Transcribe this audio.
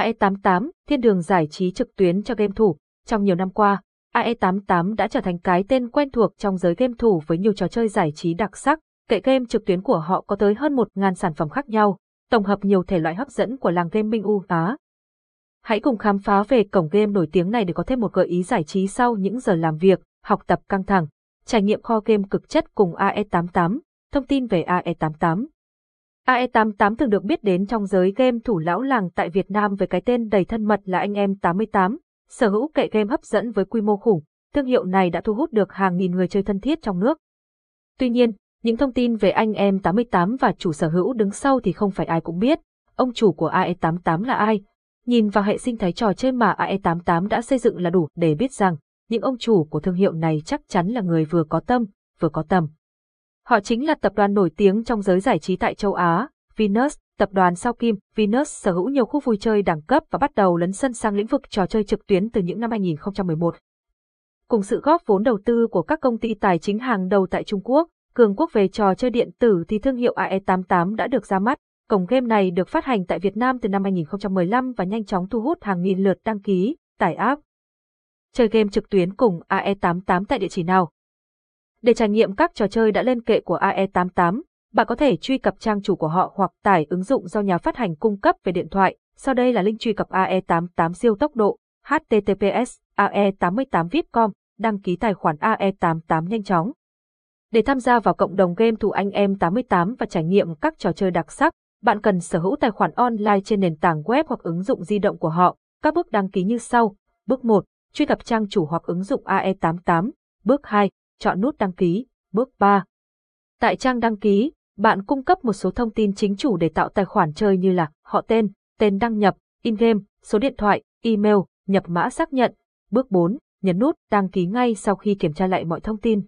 AE88, thiên đường giải trí trực tuyến cho game thủ. Trong nhiều năm qua, AE88 đã trở thành cái tên quen thuộc trong giới game thủ với nhiều trò chơi giải trí đặc sắc. Kệ game trực tuyến của họ có tới hơn 1.000 sản phẩm khác nhau, tổng hợp nhiều thể loại hấp dẫn của làng gaming U Á. Hãy cùng khám phá về cổng game nổi tiếng này để có thêm một gợi ý giải trí sau những giờ làm việc, học tập căng thẳng. Trải nghiệm kho game cực chất cùng AE88. Thông tin về AE88 AE88 thường được biết đến trong giới game thủ lão làng tại Việt Nam với cái tên đầy thân mật là anh em 88, sở hữu kệ game hấp dẫn với quy mô khủng, thương hiệu này đã thu hút được hàng nghìn người chơi thân thiết trong nước. Tuy nhiên, những thông tin về anh em 88 và chủ sở hữu đứng sau thì không phải ai cũng biết, ông chủ của AE88 là ai. Nhìn vào hệ sinh thái trò chơi mà AE88 đã xây dựng là đủ để biết rằng, những ông chủ của thương hiệu này chắc chắn là người vừa có tâm, vừa có tầm. Họ chính là tập đoàn nổi tiếng trong giới giải trí tại châu Á, Venus, tập đoàn sao kim, Venus sở hữu nhiều khu vui chơi đẳng cấp và bắt đầu lấn sân sang lĩnh vực trò chơi trực tuyến từ những năm 2011. Cùng sự góp vốn đầu tư của các công ty tài chính hàng đầu tại Trung Quốc, cường quốc về trò chơi điện tử thì thương hiệu AE88 đã được ra mắt. Cổng game này được phát hành tại Việt Nam từ năm 2015 và nhanh chóng thu hút hàng nghìn lượt đăng ký, tải app. Chơi game trực tuyến cùng AE88 tại địa chỉ nào? Để trải nghiệm các trò chơi đã lên kệ của AE88, bạn có thể truy cập trang chủ của họ hoặc tải ứng dụng do nhà phát hành cung cấp về điện thoại. Sau đây là link truy cập AE88 siêu tốc độ https ae88vip.com, đăng ký tài khoản AE88 nhanh chóng. Để tham gia vào cộng đồng game thủ anh em 88 và trải nghiệm các trò chơi đặc sắc, bạn cần sở hữu tài khoản online trên nền tảng web hoặc ứng dụng di động của họ. Các bước đăng ký như sau. Bước 1. Truy cập trang chủ hoặc ứng dụng AE88. Bước 2 chọn nút đăng ký. Bước 3. Tại trang đăng ký, bạn cung cấp một số thông tin chính chủ để tạo tài khoản chơi như là họ tên, tên đăng nhập, in-game, số điện thoại, email, nhập mã xác nhận. Bước 4. Nhấn nút đăng ký ngay sau khi kiểm tra lại mọi thông tin.